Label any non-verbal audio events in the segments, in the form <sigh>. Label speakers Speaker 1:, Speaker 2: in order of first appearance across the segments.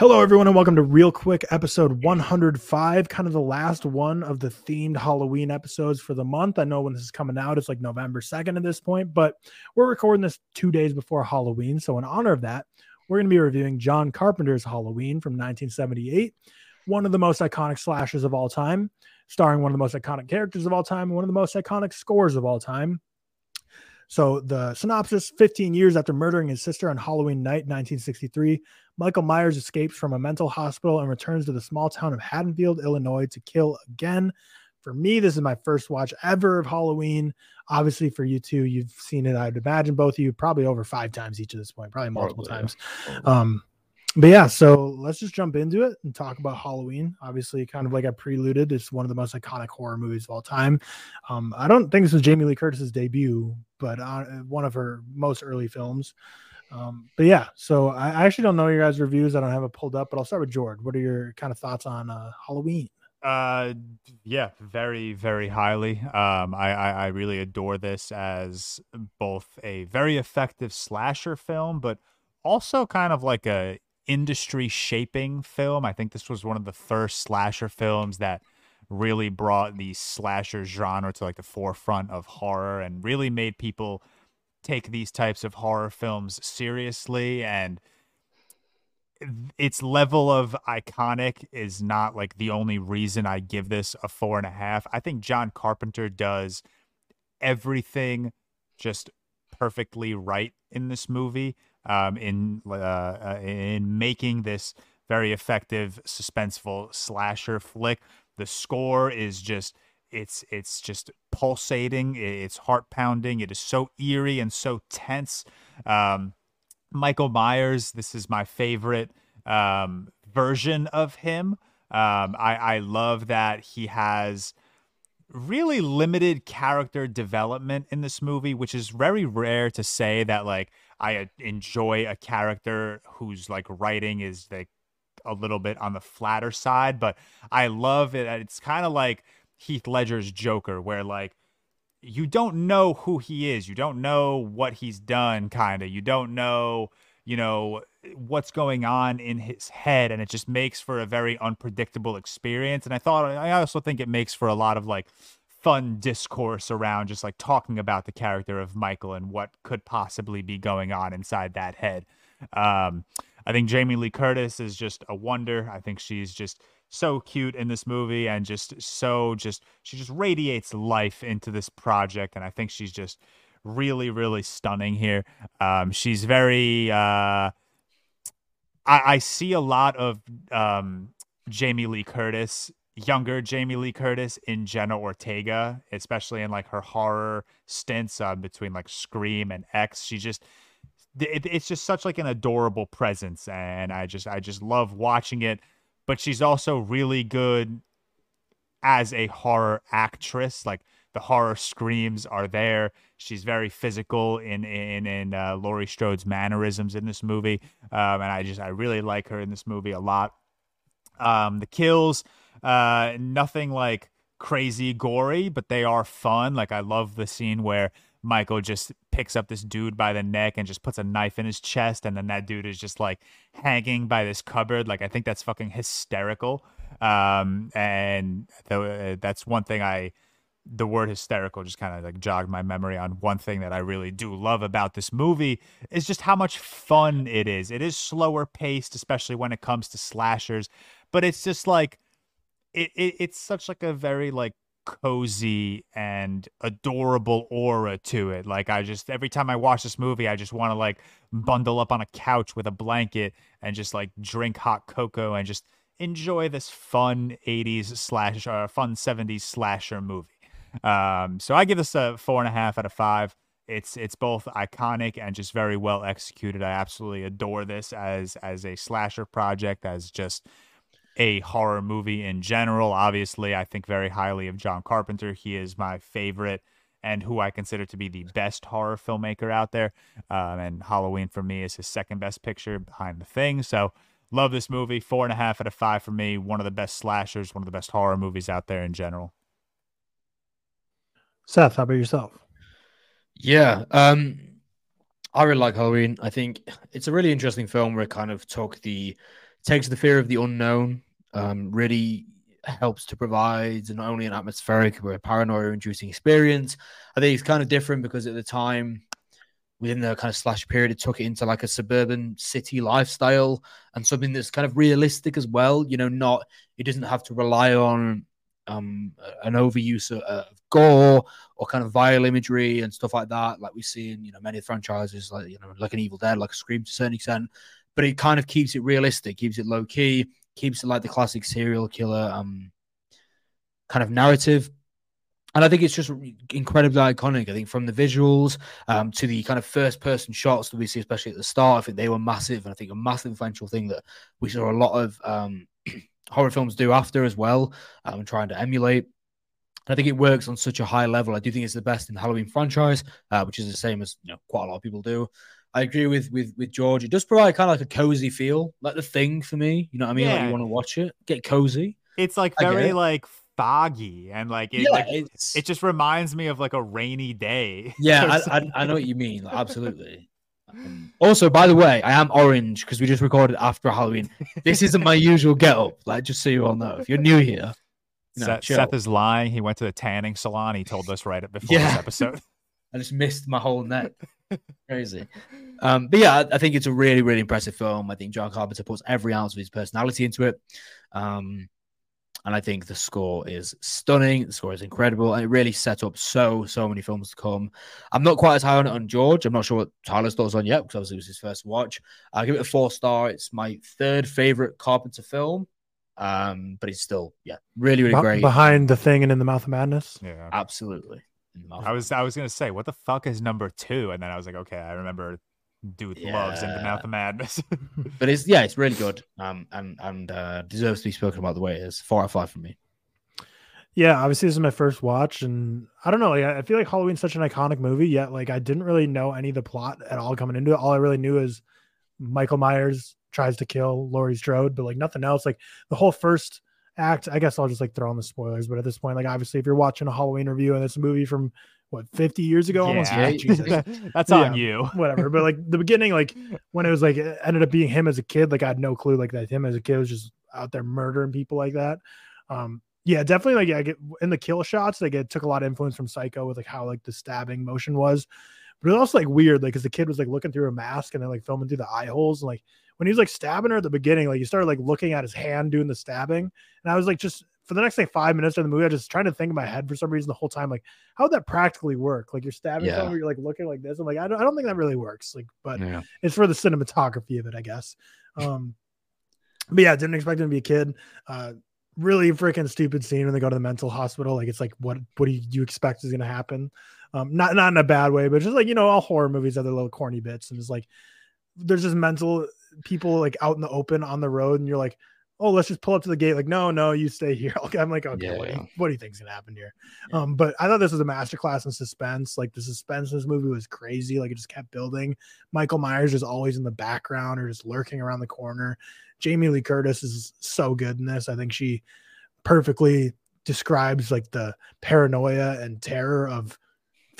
Speaker 1: Hello, everyone, and welcome to ReelQuick episode 105, kind of the last one of the themed Halloween episodes for the month. I know when this is coming out, it's like November 2nd at this point, but we're recording this two days before Halloween. So, in honor of that, we're going to be reviewing John Carpenter's Halloween from 1978, one of the most iconic slashers of all time, starring one of the most iconic characters of all time, one of the most iconic scores of all time. So the synopsis 15 years after murdering his sister on Halloween night 1963, Michael Myers escapes from a mental hospital and returns to the small town of Haddonfield, Illinois to kill again. For me, this is my first watch ever of Halloween. Obviously, for you two, you've seen it, I'd imagine both of you probably over five times each at this point, probably multiple probably, times. Yeah. Um, but yeah, so let's just jump into it and talk about Halloween. Obviously, kind of like I preluded, it's one of the most iconic horror movies of all time. Um, I don't think this was Jamie Lee Curtis's debut, but uh, one of her most early films. Um, but yeah, so I, I, actually don't know your guys' reviews. I don't have it pulled up, but I'll start with George. What are your kind of thoughts on uh, Halloween?
Speaker 2: Uh, yeah, very, very highly. Um, I, I, I really adore this as both a very effective slasher film, but also kind of like a industry shaping film. I think this was one of the first slasher films that really brought the slasher genre to like the forefront of horror and really made people take these types of horror films seriously and its level of iconic is not like the only reason I give this a four and a half. I think John Carpenter does everything just perfectly right in this movie um, in uh, uh, in making this very effective suspenseful slasher flick. The score is just it's it's just pulsating, it's heart pounding, it is so eerie and so tense. Um, Michael Myers, this is my favorite um, version of him. Um, I, I love that he has really limited character development in this movie, which is very rare to say that like I uh, enjoy a character whose like writing is like a little bit on the flatter side, but I love it. It's kind of like Heath Ledger's Joker, where like you don't know who he is, you don't know what he's done, kind of. You don't know, you know, what's going on in his head, and it just makes for a very unpredictable experience. And I thought, I also think it makes for a lot of like fun discourse around just like talking about the character of Michael and what could possibly be going on inside that head. Um, I think Jamie Lee Curtis is just a wonder. I think she's just so cute in this movie and just so just she just radiates life into this project and I think she's just really really stunning here. Um, she's very uh, I, I see a lot of um, Jamie Lee Curtis younger Jamie Lee Curtis in Jenna Ortega, especially in like her horror stints uh, between like Scream and X. She just it, it's just such like an adorable presence, and I just I just love watching it. But she's also really good as a horror actress. Like the horror screams are there. She's very physical in in in uh, Laurie Strode's mannerisms in this movie, um, and I just I really like her in this movie a lot. Um, the kills uh, nothing like crazy gory, but they are fun. Like I love the scene where Michael just picks up this dude by the neck and just puts a knife in his chest, and then that dude is just like hanging by this cupboard. Like I think that's fucking hysterical. Um, and th- that's one thing I, the word hysterical just kind of like jogged my memory on one thing that I really do love about this movie is just how much fun it is. It is slower paced, especially when it comes to slashers, but it's just like it, it it's such like a very like cozy and adorable aura to it. Like I just every time I watch this movie, I just want to like bundle up on a couch with a blanket and just like drink hot cocoa and just enjoy this fun 80s slash or uh, fun 70s slasher movie. Um, so I give this a four and a half out of five. It's it's both iconic and just very well executed. I absolutely adore this as as a slasher project, as just a horror movie in general. Obviously, I think very highly of John Carpenter. He is my favorite and who I consider to be the best horror filmmaker out there. Um, and Halloween for me is his second best picture behind The Thing. So love this movie. Four and a half out of five for me. One of the best slashers, one of the best horror movies out there in general.
Speaker 1: Seth, how about yourself?
Speaker 3: Yeah. Um, I really like Halloween. I think it's a really interesting film where it kind of took the takes the fear of the unknown, um, really helps to provide not only an atmospheric but a paranoia inducing experience. I think it's kind of different because at the time, within the kind of slash period, it took it into like a suburban city lifestyle and something that's kind of realistic as well. You know, not it doesn't have to rely on um, an overuse of, of, gore or kind of vile imagery and stuff like that, like we see in you know many franchises, like you know, like an Evil Dead, like a Scream to a certain extent. But it kind of keeps it realistic, keeps it low key, keeps it like the classic serial killer um kind of narrative. And I think it's just incredibly iconic. I think from the visuals um, to the kind of first person shots that we see, especially at the start, I think they were massive. And I think a massive influential thing that we saw a lot of um, <clears throat> horror films do after as well, um, trying to emulate. And I think it works on such a high level. I do think it's the best in the Halloween franchise, uh, which is the same as you know quite a lot of people do. I agree with with with George. It does provide kind of like a cozy feel, like the thing for me. You know what I mean? Yeah. Like you want to watch it, get cozy.
Speaker 2: It's like very like foggy and like it, yeah, like, it just reminds me of like a rainy day. <laughs>
Speaker 3: Yeah, I, I, I, know what you mean. Like, absolutely. Um, also, by the way, I am orange because we just recorded after Halloween. This isn't my <laughs> usual get up. Like, just so you all know, if you're new here,
Speaker 2: you know, Seth, Seth, is lying. He went to the tanning salon. He told us right before yeah. this episode.
Speaker 3: I just missed my whole net. <laughs> Crazy. Um, but yeah, I, I, think it's a really, really impressive film. I think John Carpenter puts every ounce of his personality into it. Um, and I think the score is stunning. The score is incredible, and it really set up so so many films to come. I'm not quite as high on it on George. I'm not sure what Tyler's thoughts on yet because obviously it was his first watch. I'll give it a four star. It's my third favorite Carpenter film, um, but it's still yeah really really great.
Speaker 1: Behind the thing and in the mouth of madness.
Speaker 3: Yeah, absolutely.
Speaker 2: I was I was gonna say what the fuck is number two, and then I was like, okay, I remember dude yeah. loves into the mouth of madness. <laughs>
Speaker 3: but it's yeah, it's really good. Um, and and uh, deserves to be spoken about the way it is. Four out of five for me.
Speaker 1: Yeah, obviously this is my first watch, and I don't know. Like, I feel like Halloween's such an iconic movie. Yet, like I didn't really know any of the plot at all coming into it. All I really knew is Michael Myers tries to kill Laurie Strode, but like nothing else. Like the whole first act, I guess I'll just like throw on the spoilers. But at this point, like obviously, if you're watching a Halloween review and it's a movie from what 50 years ago almost
Speaker 2: yeah. Jesus. that's on you <laughs>
Speaker 1: whatever but like the beginning like when it was like it ended up being him as a kid like i had no clue like that him as a kid was just out there murdering people like that um yeah definitely like yeah, I get in the kill shots like it took a lot of influence from psycho with like how like the stabbing motion was but it was also like weird like because the kid was like looking through a mask and then like filming through the eye holes and like when he was like stabbing her at the beginning like you started like looking at his hand doing the stabbing and i was like just for the next like five minutes of the movie, I was just trying to think in my head for some reason the whole time, like how would that practically work? Like you're stabbing yeah. someone, you're like looking like this. I'm like, I don't, I don't think that really works. Like, but yeah. it's for the cinematography of it, I guess. Um, but yeah, didn't expect him to be a kid. Uh, really freaking stupid scene when they go to the mental hospital. Like it's like, what, what do you, you expect is going to happen? Um, not, not in a bad way, but just like, you know, all horror movies have their little corny bits and it's like, there's just mental people like out in the open on the road and you're like, oh, let's just pull up to the gate. Like, no, no, you stay here. <laughs> I'm like, okay, yeah, what, do you, what do you think's gonna happen here? Yeah. Um, but I thought this was a masterclass in suspense. Like the suspense in this movie was crazy. Like it just kept building. Michael Myers is always in the background or just lurking around the corner. Jamie Lee Curtis is so good in this. I think she perfectly describes like the paranoia and terror of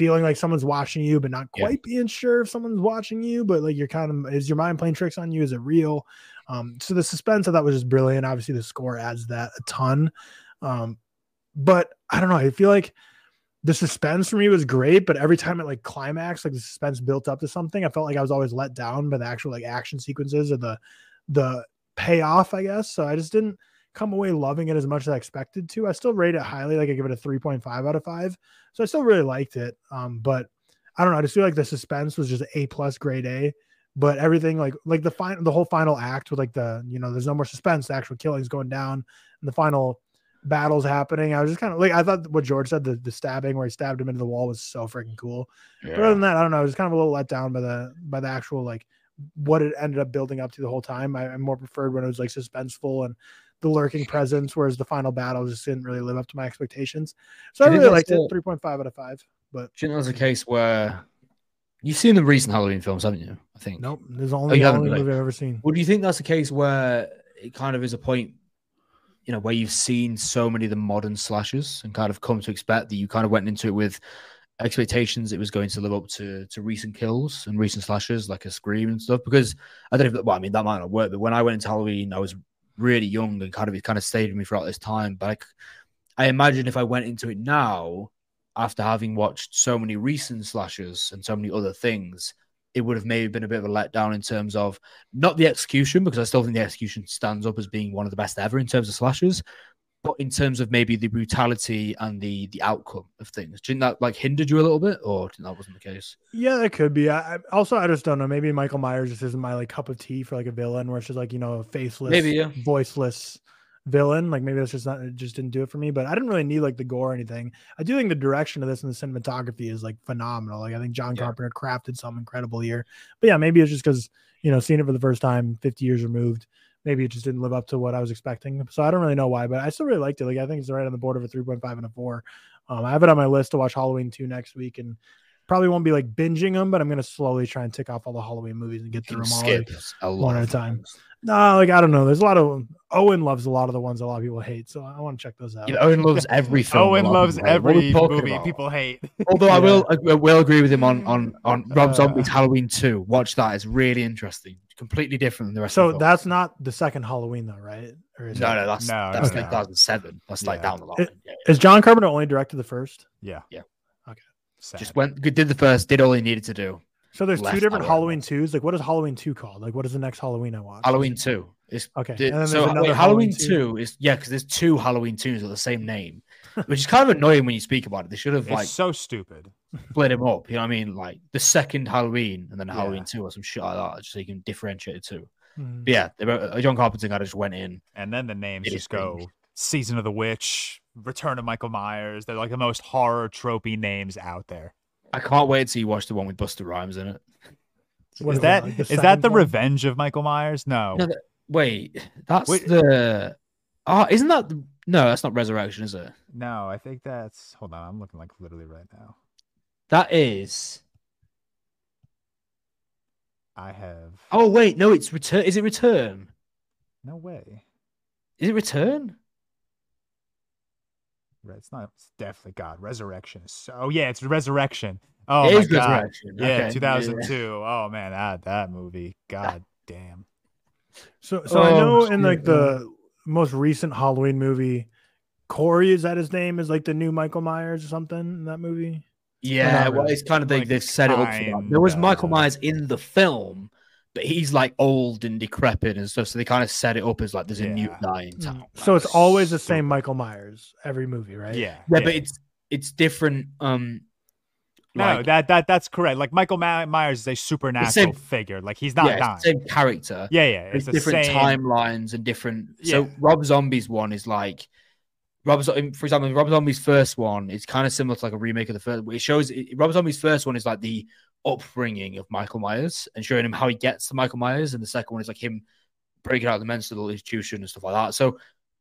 Speaker 1: feeling like someone's watching you, but not quite yeah. being sure if someone's watching you, but like you're kind of is your mind playing tricks on you? Is it real? Um, so the suspense I thought was just brilliant. Obviously, the score adds that a ton. Um, but I don't know. I feel like the suspense for me was great, but every time it like climax, like the suspense built up to something, I felt like I was always let down by the actual like action sequences or the the payoff, I guess. So I just didn't come away loving it as much as I expected to. I still rate it highly, like I give it a 3.5 out of five. So I still really liked it. Um, but I don't know. I just feel like the suspense was just A plus grade A but everything like like the final the whole final act with like the you know there's no more suspense the actual killings going down and the final battles happening i was just kind of like i thought what george said the, the stabbing where he stabbed him into the wall was so freaking cool yeah. but other than that i don't know i was kind of a little let down by the by the actual like what it ended up building up to the whole time i, I more preferred when it was like suspenseful and the lurking presence whereas the final battle just didn't really live up to my expectations so i really liked it 3.5 out of 5 but
Speaker 3: know there's a case where You've seen the recent Halloween films, haven't you? I think.
Speaker 1: Nope. There's oh, only oh, Halloween movie I've ever seen.
Speaker 3: Well, do you think that's a case where it kind of is a point, you know, where you've seen so many of the modern slashers and kind of come to expect that you kind of went into it with expectations it was going to live up to to recent kills and recent slashes like a Scream and stuff. Because I don't know. If, well, I mean that might not work, but when I went into Halloween, I was really young and kind of it kind of stayed with me throughout this time. But like, I imagine if I went into it now, after having watched so many recent slashes and so many other things, it would have maybe been a bit of a letdown in terms of not the execution, because I still think the execution stands up as being one of the best ever in terms of slashes, but in terms of maybe the brutality and the the outcome of things. Do you think that like hindered you a little bit, or do you think that wasn't the case?
Speaker 1: Yeah, that could be. I, I also I just don't know. Maybe Michael Myers just isn't my like cup of tea for like a villain, where it's just like you know a faceless,
Speaker 3: Maybe, yeah.
Speaker 1: voiceless villain. Like maybe that's just not it just didn't do it for me. But I didn't really need like the gore or anything. I do think the direction of this and the cinematography is like phenomenal. Like I think John
Speaker 3: Yeah.
Speaker 1: Carpenter crafted something incredible here. But yeah, maybe it's just because you know seeing it for the first time, 50 years removed. Maybe it just didn't live up to what I was expecting. So I don't really know why, but I still really liked it. Like I think it's right on the board of a 3.5 and a four. Um, I have it on my list to watch Halloween 2 next week and probably won't be like binging them, but I'm gonna slowly try and tick off all the Halloween movies and get through them all. Like, one at a time. No, like I don't know. There's a lot of Owen loves a lot of the ones a lot of people hate, so I want to check those out.
Speaker 3: You know, Owen loves every film.
Speaker 2: Owen
Speaker 3: a lot of
Speaker 2: loves
Speaker 3: people hate. What are we
Speaker 2: every movie
Speaker 3: about?
Speaker 2: people hate.
Speaker 3: Although I <laughs> will, I will agree with him on on on Rob
Speaker 1: Uh,
Speaker 3: Zombie's Halloween Two. Watch that; it's really interesting. Completely different than the rest.
Speaker 1: so
Speaker 3: of the
Speaker 1: that's not the second Halloween though, right? Or is
Speaker 3: no,
Speaker 1: it?
Speaker 3: no, that's
Speaker 2: No,
Speaker 3: that's
Speaker 1: no,
Speaker 3: 2007. That's like
Speaker 2: Yeah.
Speaker 3: down the line.
Speaker 1: It-
Speaker 3: Yeah.
Speaker 1: Is John Carpenter only directed the first?
Speaker 2: Yeah.
Speaker 3: Yeah.
Speaker 1: Okay.
Speaker 2: Sad.
Speaker 3: Just went, did the first, did all he needed to do.
Speaker 1: So there's two different
Speaker 3: that way.
Speaker 1: Halloween twos. Like what is Halloween two called? Like what is the next Halloween I watch?
Speaker 3: Halloween Two is
Speaker 1: Okay.
Speaker 3: Did-
Speaker 1: and then
Speaker 3: so
Speaker 1: there's
Speaker 3: wait,
Speaker 1: another
Speaker 3: Halloween,
Speaker 1: 2.
Speaker 3: two is yeah, because there's two Halloween twos with the same name, which is kind of annoying when you speak about it. They should have
Speaker 2: it's
Speaker 3: like
Speaker 2: so stupid. <laughs>
Speaker 3: split them up. You know what I mean? Like the second Halloween and then
Speaker 2: Yeah.
Speaker 3: Halloween two or some shit like that, just so you can differentiate the two.
Speaker 1: Mm.
Speaker 3: But yeah, they wrote, uh, John Carpenter kind of just went in.
Speaker 2: And then the names just go
Speaker 3: cringe.
Speaker 2: Season of the Witch, Return of Michael Myers. They're like the most horror tropey names out there.
Speaker 3: I can't wait till you watch the one with Busta Rhymes in it.
Speaker 1: What
Speaker 2: Is
Speaker 1: it,
Speaker 2: that
Speaker 1: like,
Speaker 2: is that the
Speaker 1: one?
Speaker 2: Revenge of Michael Myers? No.
Speaker 3: No, that- wait, that's
Speaker 2: Wait.
Speaker 3: the. Oh, isn't that the, no? That's not Resurrection, is it?
Speaker 2: No, I think that's hold on, I'm looking like literally right now.
Speaker 3: That is.
Speaker 2: I have
Speaker 3: Oh wait, no, it's Return. Is it Return?
Speaker 2: no way.
Speaker 3: Is it Return?
Speaker 2: Right, It's not it's definitely God. Resurrection is so oh yeah, it's Resurrection. Oh
Speaker 3: it
Speaker 2: my
Speaker 3: is
Speaker 2: god.
Speaker 3: Resurrection.
Speaker 2: Yeah,
Speaker 3: Okay,
Speaker 2: 2002. Oh man, that that movie. God damn.
Speaker 1: So so I
Speaker 3: Oh,
Speaker 1: know in like
Speaker 3: yeah.
Speaker 1: the most recent Halloween movie, Corey is that his name? Is like the new Michael Myers or something in that movie?
Speaker 3: Yeah, well,
Speaker 1: really.
Speaker 3: it's kind of they,
Speaker 2: Like,
Speaker 3: they've set it up. There was Michael. Myers in the film, but he's like old and decrepit and stuff. So they kind of set it up as like there's a new guy in town.
Speaker 1: So it's always the same
Speaker 3: Stupid.
Speaker 1: Michael Myers every movie, right?
Speaker 2: Yeah.
Speaker 3: Yeah, but it's it's different. Um,
Speaker 2: no,
Speaker 3: like,
Speaker 2: that that that's correct. Like Michael Ma- Myers is a supernatural
Speaker 3: same-
Speaker 2: figure. Like he's not
Speaker 3: yeah,
Speaker 2: dying.
Speaker 3: it's the same character.
Speaker 2: Yeah, yeah.
Speaker 3: There's
Speaker 2: It's the
Speaker 3: different
Speaker 2: same.
Speaker 3: timelines and different. So
Speaker 2: Yeah.
Speaker 3: Rob Zombie's one is like Rob, Zo- for example, Rob Zombie's first one is kind of similar to like a remake of the first. It shows it, Rob Zombie's first one is like the upbringing of Michael Myers and showing him how he gets to Michael Myers, and the second one is like him breaking out of the mental institution and stuff like that. So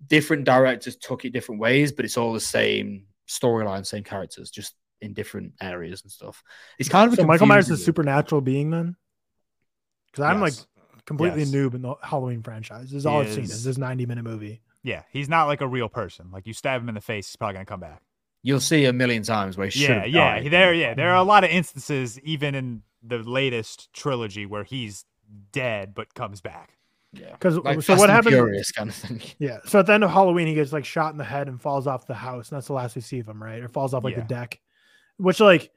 Speaker 3: different directors took it different ways, but it's all the same storyline, same characters, just in different areas and stuff. It's kind of
Speaker 1: So Michael Myers is a supernatural being then? Because I'm
Speaker 2: Yes.
Speaker 1: like completely
Speaker 2: Yes.
Speaker 1: noob in the Halloween franchise. This is all
Speaker 2: He
Speaker 1: I've seen.
Speaker 2: is-
Speaker 1: Is this 90 minute movie?
Speaker 2: Yeah, he's not like a real person. Like you stab him in the face, he's probably gonna come back.
Speaker 3: You'll see a million times where he should
Speaker 2: Yeah, yeah.
Speaker 3: died.
Speaker 2: There, yeah. There are a lot of instances, even in the latest trilogy, where he's dead but comes back.
Speaker 3: Yeah.
Speaker 1: Because
Speaker 3: Like
Speaker 1: so what
Speaker 3: and
Speaker 1: happens?
Speaker 3: Furious kind of thing. <laughs>
Speaker 1: Yeah. So at the end of Halloween, he gets like shot in the head and falls off the house, and that's the last we see of him, right? Or falls off like
Speaker 2: Yeah.
Speaker 1: the deck, which like,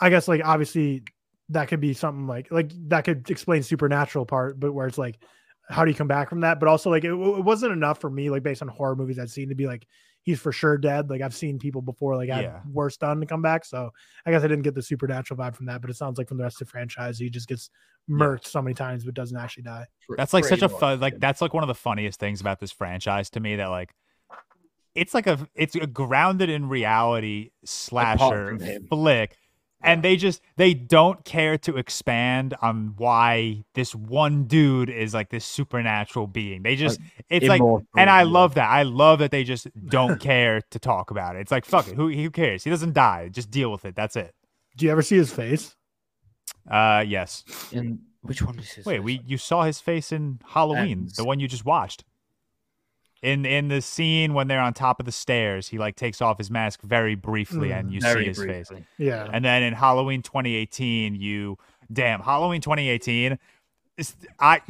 Speaker 1: I guess like obviously that could be something like like that could explain supernatural part, but where it's like, how do you come back from that? But also like it, it wasn't enough for me like based on horror movies I'd seen to be like he's for sure dead. Like I've seen people before like have
Speaker 2: Yeah.
Speaker 1: worse done to come back, so I guess I didn't get the supernatural vibe from that. But it sounds like from the rest of the franchise, he just gets murked so many times but doesn't actually die.
Speaker 2: That's like such a fun, like that's like one of the funniest things about this franchise to me. That like, it's like a it's a grounded in reality slasher flick, and they just they don't care to expand on why this one dude is like this supernatural being. They just it's like and I love that. I love that they just <laughs> don't care to talk about it. It's like fuck it, who who cares? He doesn't die. Just deal with it. That's it.
Speaker 1: Do you ever see his face?
Speaker 2: Uh, yes.
Speaker 3: In which one is his?
Speaker 2: Wait,
Speaker 3: face?
Speaker 2: we you saw his face in Halloween,
Speaker 3: Ends.
Speaker 2: the one you just watched. In in the scene when they're on top of the stairs, he like takes off his mask very briefly,
Speaker 1: Mm,
Speaker 2: and you see his face.
Speaker 1: Yeah.
Speaker 2: And then in Halloween 2018, you damn Halloween 2018. is- I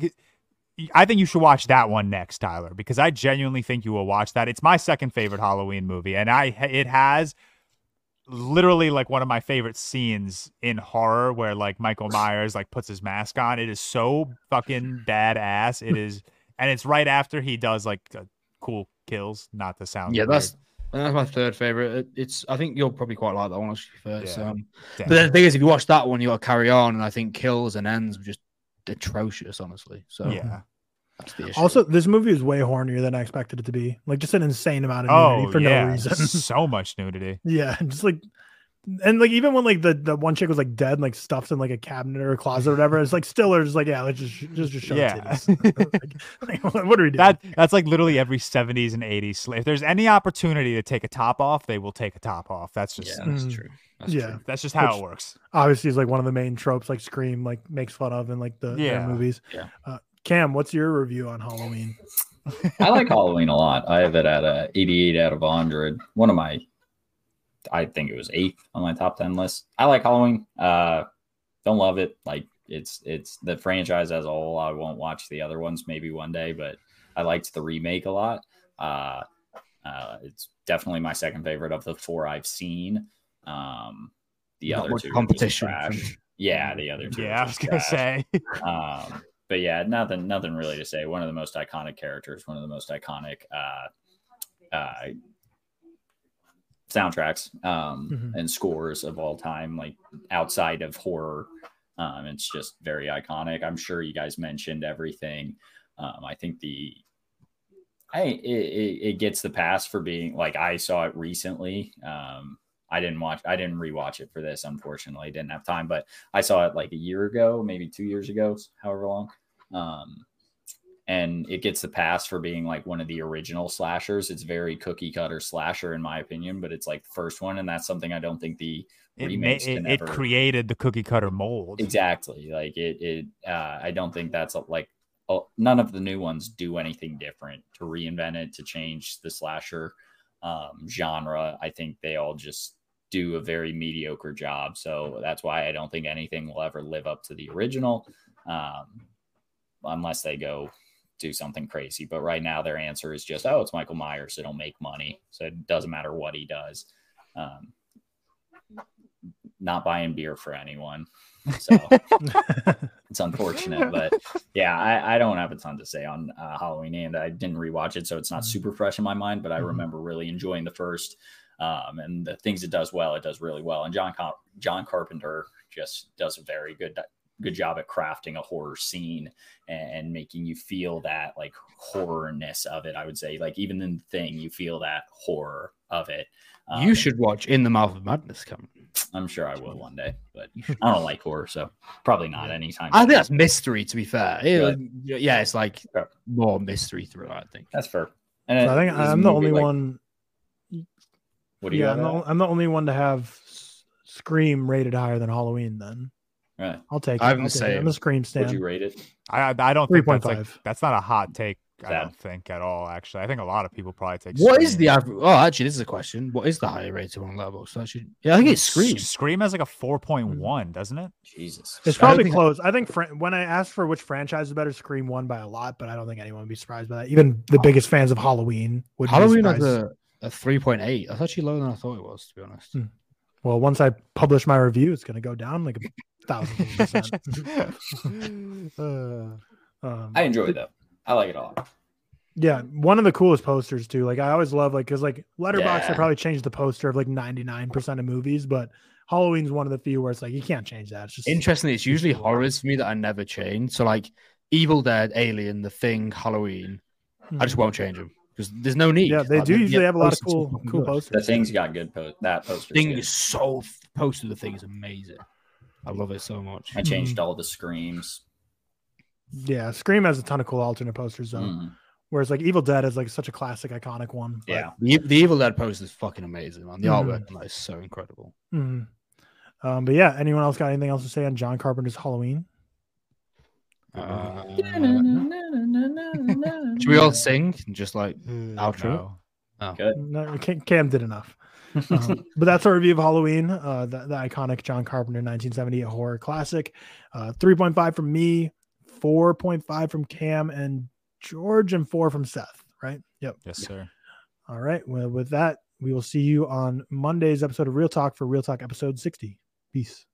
Speaker 2: I think you should watch that one next, Tyler, because I genuinely think you will watch that. It's my second favorite Halloween movie, and I it has literally like one of my favorite scenes in horror where like Michael <laughs> Myers like puts his mask on. It is so fucking badass. It is, and it's right after he does like uh, cool kills. Not to sound
Speaker 3: Yeah,
Speaker 2: weird.
Speaker 3: that's that's my third favorite. It- It's I think you'll probably quite like that one actually first.
Speaker 2: Yeah.
Speaker 3: Um, but the thing is, if you watch that one, you got to carry on, and I think kills and ends were just atrocious, honestly. So
Speaker 2: yeah.
Speaker 3: that's the issue.
Speaker 1: Also, this movie is way hornier than I expected it to be. Like just an insane amount of
Speaker 2: Oh
Speaker 1: nudity for
Speaker 2: yeah,
Speaker 1: no reason.
Speaker 2: so much nudity. <laughs>
Speaker 1: yeah, just like and like even when like the, the one chick was like dead, and, like stuffed in like a cabinet or a closet or whatever, it's like still are just like yeah, let's just just just show
Speaker 2: Yeah.
Speaker 1: titties. <laughs> like, <laughs> like, what are we doing?
Speaker 2: That that's like literally every 70s and 80s. If there's any opportunity to take a top off, they will take a top off. That's just
Speaker 3: yeah, that's
Speaker 1: Mm.
Speaker 3: true. That's
Speaker 1: yeah,
Speaker 3: true.
Speaker 2: that's just how
Speaker 1: Which-
Speaker 2: it works.
Speaker 1: obviously is like one of the main tropes like Scream like makes fun of in like the
Speaker 2: Yeah.
Speaker 1: movies.
Speaker 3: Yeah.
Speaker 1: Uh, Cam, what's your review on Halloween?
Speaker 4: I like Halloween a lot. I have it at a 88 out of 100. One of my, I think it was eighth on my top 10 list. I like Halloween. Uh, don't love it. Like it's it's the franchise as a whole. I won't watch the other ones maybe one day, but I liked the remake a lot. Uh, uh, it's definitely my second favorite of the four I've seen. Um, the
Speaker 3: Not
Speaker 4: other two
Speaker 3: competition
Speaker 4: trash. Yeah, the other two.
Speaker 2: Yeah, I was gonna
Speaker 4: trash.
Speaker 2: say. <laughs>
Speaker 4: Um, but yeah, nothing, nothing really to say. One of the most iconic characters, one of the most iconic uh, uh, soundtracks um,
Speaker 1: Mhm.
Speaker 4: and scores of all time, like outside of horror. Um, it's just very iconic. I'm sure you guys mentioned everything. Um, I think the I it, it, it gets the pass for being like I saw it recently. Um, I didn't watch I didn't rewatch it for this, unfortunately. Didn't have time, but I saw it like a year ago, maybe two years ago, however long. Um, and it gets the pass for being like one of the original slashers. It's very cookie cutter slasher, in my opinion, but it's like the first one, and that's something I don't think the
Speaker 2: It, ma-
Speaker 4: remakes
Speaker 2: it,
Speaker 4: can
Speaker 2: it
Speaker 4: ever
Speaker 2: created the cookie cutter mold.
Speaker 4: exactly like it. It uh, I don't think that's a, like oh, none of the new ones do anything different to reinvent it to change the slasher um, genre. I think they all just do a very mediocre job. So that's why I don't think anything will ever live up to the original, um, unless they go do something crazy. But right now, their answer is just, oh, it's Michael Myers. It'll make money. So it doesn't matter what he does. Um, not buying beer for anyone. So <laughs> it's unfortunate, but yeah, I, I don't have a ton to say on uh, Halloween, and I didn't rewatch it, so it's not super fresh in my mind. But I
Speaker 1: Mhm.
Speaker 4: remember really enjoying the first, um, and the things it does well, it does really well. And John Car- John Carpenter just does a very good good job at crafting a horror scene and, and making you feel that like horrorness of it. I would say, like even in the thing, you feel that horror of it. Um,
Speaker 3: you should watch In the Mouth of Madness, come.
Speaker 4: I'm sure I will one day, but I don't like horror, so probably not anytime.
Speaker 3: I think that's mystery. To be fair, yeah, yeah, it's like
Speaker 4: Yeah.
Speaker 3: more mystery thriller. I think.
Speaker 4: That's fair. And
Speaker 1: So I think I'm the
Speaker 4: movie,
Speaker 1: only
Speaker 4: like-
Speaker 1: one.
Speaker 4: What do you
Speaker 1: Yeah. I'm the. I'm the only one to have Scream rated higher than Halloween. Then
Speaker 4: Right.
Speaker 1: I'll take it.
Speaker 3: I have
Speaker 1: I'll
Speaker 3: the
Speaker 1: take it. I'm
Speaker 3: same.
Speaker 1: a Scream
Speaker 4: Would you rate it?
Speaker 2: I I I don't think that's like
Speaker 1: 3.5.
Speaker 2: that's not a hot take. I don't think at all. Actually, I think a lot of people probably take.
Speaker 3: What is
Speaker 2: Scream.
Speaker 3: the average? Oh, actually, this is a question. What is the higher rated one level? So I should. Yeah, I think it's Scream.
Speaker 2: Scream has like a four point one, doesn't it?
Speaker 4: Jesus.
Speaker 1: It's
Speaker 3: I don't
Speaker 1: probably
Speaker 3: think-
Speaker 1: close. I think fran- when I asked for which franchise is better, Scream won by a lot, but I don't think anyone would be surprised by that. Even the biggest fans of Halloween would. be
Speaker 3: Halloween has a, a three point eight. That's actually lower than I thought it was. To be honest.
Speaker 1: Hmm. Well, once I publish my review, it's going to go down like a <laughs> thousand percent. <laughs>
Speaker 2: Uh,
Speaker 1: Um,
Speaker 4: I enjoy it though. I like it all.
Speaker 1: Yeah, one of the coolest posters too. Like I always love like because like Letterboxd,
Speaker 4: Yeah.
Speaker 1: I probably changed the poster of like ninety nine percent of movies, but Halloween's one of the few where it's like you can't change that. It's just
Speaker 3: Interestingly, it's usually horrors for me that I never change. So like Evil Dead, Alien, The Thing, Halloween. I just won't change them because there's no need.
Speaker 1: Hmm. Yeah, they
Speaker 3: Like,
Speaker 1: do
Speaker 3: the-
Speaker 1: usually have a lot of
Speaker 3: posters
Speaker 1: cool cool posters.
Speaker 4: The thing's got good post. That poster.
Speaker 3: Thing is so poster. The thing is amazing. I love it so much.
Speaker 4: I changed all the screams.
Speaker 1: Yeah, Scream has a ton of cool alternate posters though.
Speaker 4: Mm,
Speaker 1: Whereas like Evil Dead is like such a classic, iconic one. but-
Speaker 4: yeah.
Speaker 3: The, the Evil Dead poster is fucking amazing, man. The
Speaker 1: Mhm.
Speaker 3: artwork on that is so incredible.
Speaker 1: Mhm. Um, but yeah, anyone else got anything else to say on John Carpenter's Halloween?
Speaker 3: Uh, should we all sing and just like outro?
Speaker 2: No.
Speaker 3: Oh.
Speaker 4: Good.
Speaker 1: No, Cam, Cam did enough. <laughs> Um, but that's our review of Halloween, uh, the, the iconic John Carpenter 1978 horror classic. Uh, 3.5 from me, 4.5 from Cam and George, and four from Seth. Right? Yep.
Speaker 2: Yes, sir.
Speaker 1: All right. Well, with that, we will see you on Monday's episode of ReelTok for ReelTok episode 60. Peace.